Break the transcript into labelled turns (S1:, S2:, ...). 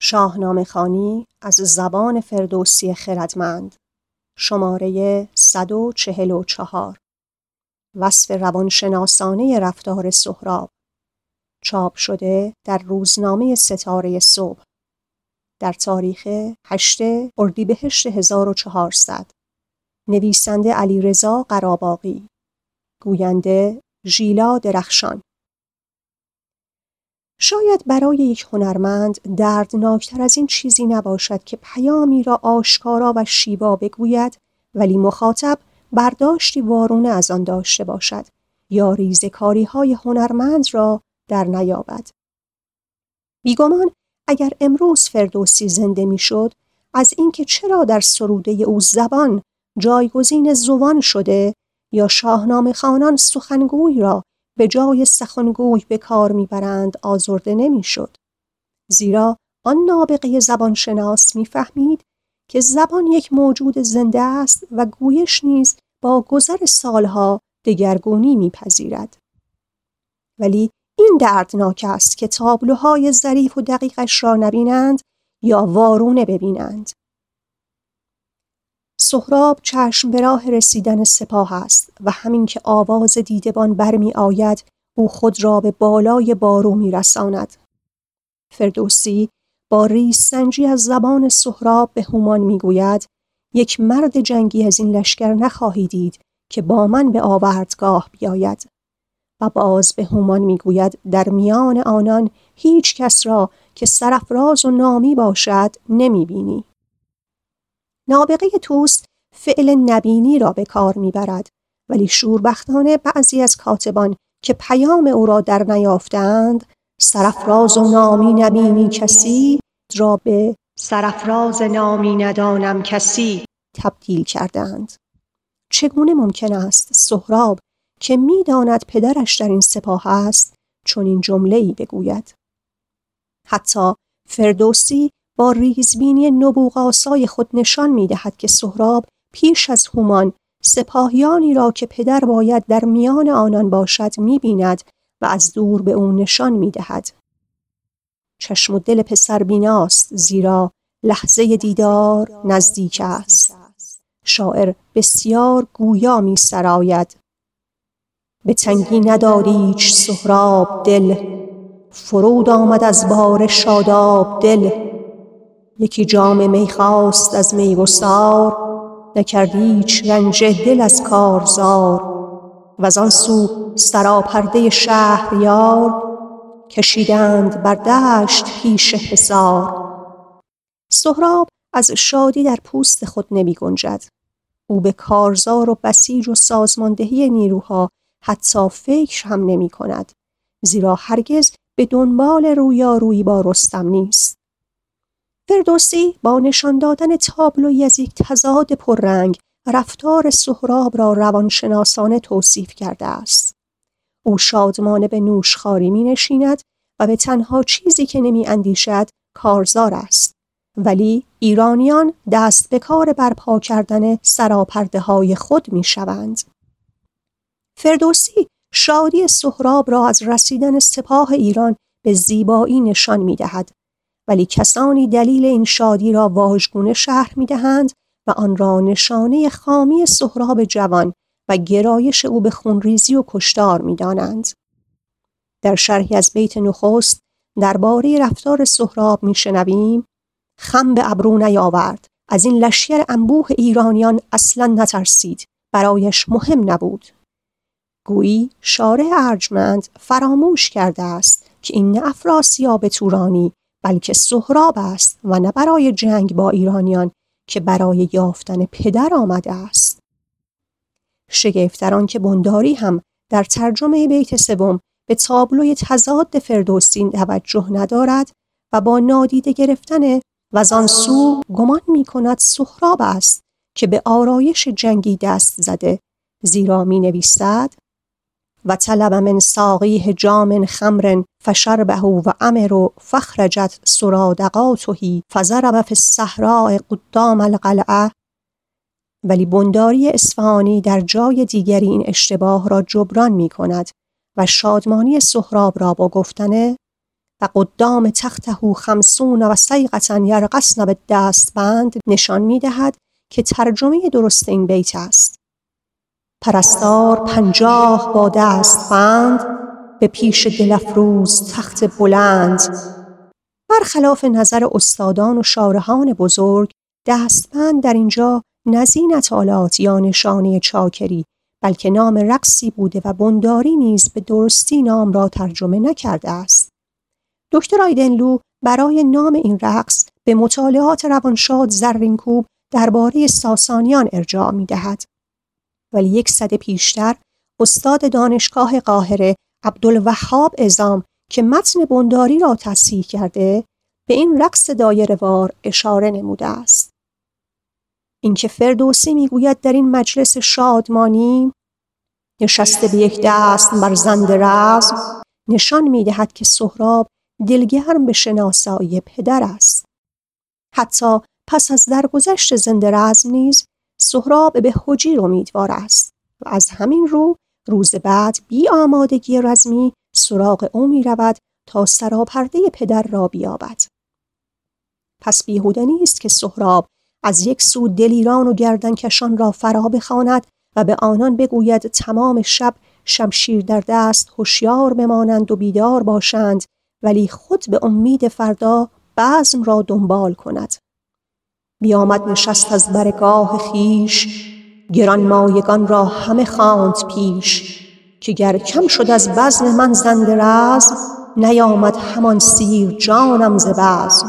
S1: شاهنامه خانی از زبان فردوسی خردمند. شماره 144 وصف روانشناسانه رفتار سهراب. چاپ شده در روزنامه ستاره صبح. در تاریخ 8 اردیبهشت 1400 نویسنده علیرضا قراباغی. گوینده ژیلا درخشان. شاید برای یک هنرمند دردناکتر از این چیزی نباشد که پیامی را آشکارا و شیوا بگوید ولی مخاطب برداشتی وارونه از آن داشته باشد یا ریزکاری های هنرمند را در نیابد. بیگمان اگر امروز فردوسی زنده می‌شد از اینکه چرا در سروده او زبان جایگزین زبان شده یا شاهنامه خانان سخنگوی را به جای سخنگوی به کار می‌برند آزرده نمی‌شد. زیرا آن نابغه زبانشناس می‌فهمید که زبان یک موجود زنده است و گویش نیز با گذر سالها دگرگونی میپذیرد. ولی این دردناک است که تابلوهای ظریف و دقیقش را نبینند یا وارونه ببینند. سهراب چشم به راه رسیدن سپاه است و همین که آواز دیدبان برمی آید او خود را به بالای بارو می رساند. فردوسی با ریس سنجی از زبان سهراب به هومان می گوید یک مرد جنگی از این لشکر نخواهی دید که با من به آوردگاه بیاید و باز به هومان می گوید در میان آنان هیچ کس را که سرفراز و نامی باشد نمی بینی. نابغه توست فعل نبینی را به کار می‌برد ولی شوربختانه بعضی از کاتبان که پیام او را در نیافتند سرفراز و نامی نبینی کسی را به سرفراز نامی ندانم کسی تبدیل کردند. چگونه ممکن است سهراب که می‌داند پدرش در این سپاه است چون این جمله ای بگوید؟ حتی فردوسی با ریزبینی نبوغاسای خود نشان می دهد که سهراب پیش از هومان سپاهیانی را که پدر باید در میان آنان باشد می بیند و از دور به او نشان می دهد. چشم و دل پسر بیناست زیرا لحظه دیدار نزدیک است. شاعر بسیار گویا می سراید. به تنگی نداریچ سهراب دل فرود آمد از بار شاداب دل یکی جام می خواست از میگسار نکرد هیچ رنج دل از کارزار و آن سو سراپرده شهریار کشیدند بر دشت پیش حصار سهراب از شادی در پوست خود نمی گنجد. او به کارزار و بسیج و سازماندهی نیروها حتی فکر هم نمی کند. زیرا هرگز به دنبال رویارویی با رستم نیست. فردوسی با نشان دادن تابلوی از یک تضاد پررنگ رفتار سهراب را روانشناسانه توصیف کرده است. او شادمانه به نوشخاری می نشیند و به تنها چیزی که نمی اندیشد کارزار است. ولی ایرانیان دست به کار برپا کردن سراپرده های خود می شوند. فردوسی شادی سهراب را از رسیدن سپاه ایران به زیبایی نشان می دهد ولی کسانی دلیل این شادی را واژگونه شهر می دهند و آن را نشانه خامی سهراب جوان و گرایش او به خونریزی و کشتار می دانند. در شرحی از بیت نخست درباره رفتار سهراب می شنویم خم به ابرو نیاورد. از این لشکر انبوه ایرانیان اصلا نترسید. برایش مهم نبود. گویی شارع ارجمند فراموش کرده است که این افراسیاب تورانی بلکه سهراب است و نه برای جنگ با ایرانیان که برای یافتن پدر آمده است. شگفتران که بنداری هم در ترجمه بیت سوم به تابلوی تضاد فردوسی توجه ندارد و با نادیده گرفتن و سو گمان می کند سهراب است که به آرایش جنگی دست زده زیرا می نویسد و طلب من ساقیه جام خمر فشربه و امر فخرجت سرادقاته فضرب فی الصحراء قدام القلعه ولی بنداری اصفهانی در جای دیگری این اشتباه را جبران می کند و شادمانی سهراب را با گفتن و قدام تخته خمسون و سیقتا یرقصن به دستبند نشان می دهد که ترجمه درست این بیت است. پرستار پنجاه با دستبند به پیش دلفروز تخت بلند برخلاف نظر استادان و شارحان بزرگ دستبند در اینجا نزینت آلات یا نشانه چاکری بلکه نام رقصی بوده و بنداری نیز به درستی نام را ترجمه نکرده است. دکتر آیدنلو برای نام این رقص به مطالعات روانشاد زرینکوب درباره ساسانیان ارجاع می دهد. ولی یک صد پیشتر استاد دانشگاه قاهره عبدالوهاب ازام که متن بنداری را تصحیح کرده به این رقص وار اشاره نموده است. اینکه فردوسی می‌گوید در این مجلس شادمانی نشسته به یک دست بر زند رزم نشان می‌دهد که سهراب دلگرم به شناسایی پدر است. حتی پس از درگذشت زند رزم نیز سهراب به حجیر امیدوار است و از همین رو روز بعد بی آمادگی رزمی سراغ او می رود تا سراپرده پدر را بیابد. پس بیهوده نیست که سهراب از یک سو دلیران و گردنکشان را فرا بخواند و به آنان بگوید تمام شب شمشیر در دست هوشیار بمانند و بیدار باشند ولی خود به امید فردا بزم را دنبال کند بیامد نشست از برگاه خیش گران مایگان را همه خواند پیش که گر کم شد از بزم من زنده رزم نیامد همان سیر جانم ز بزم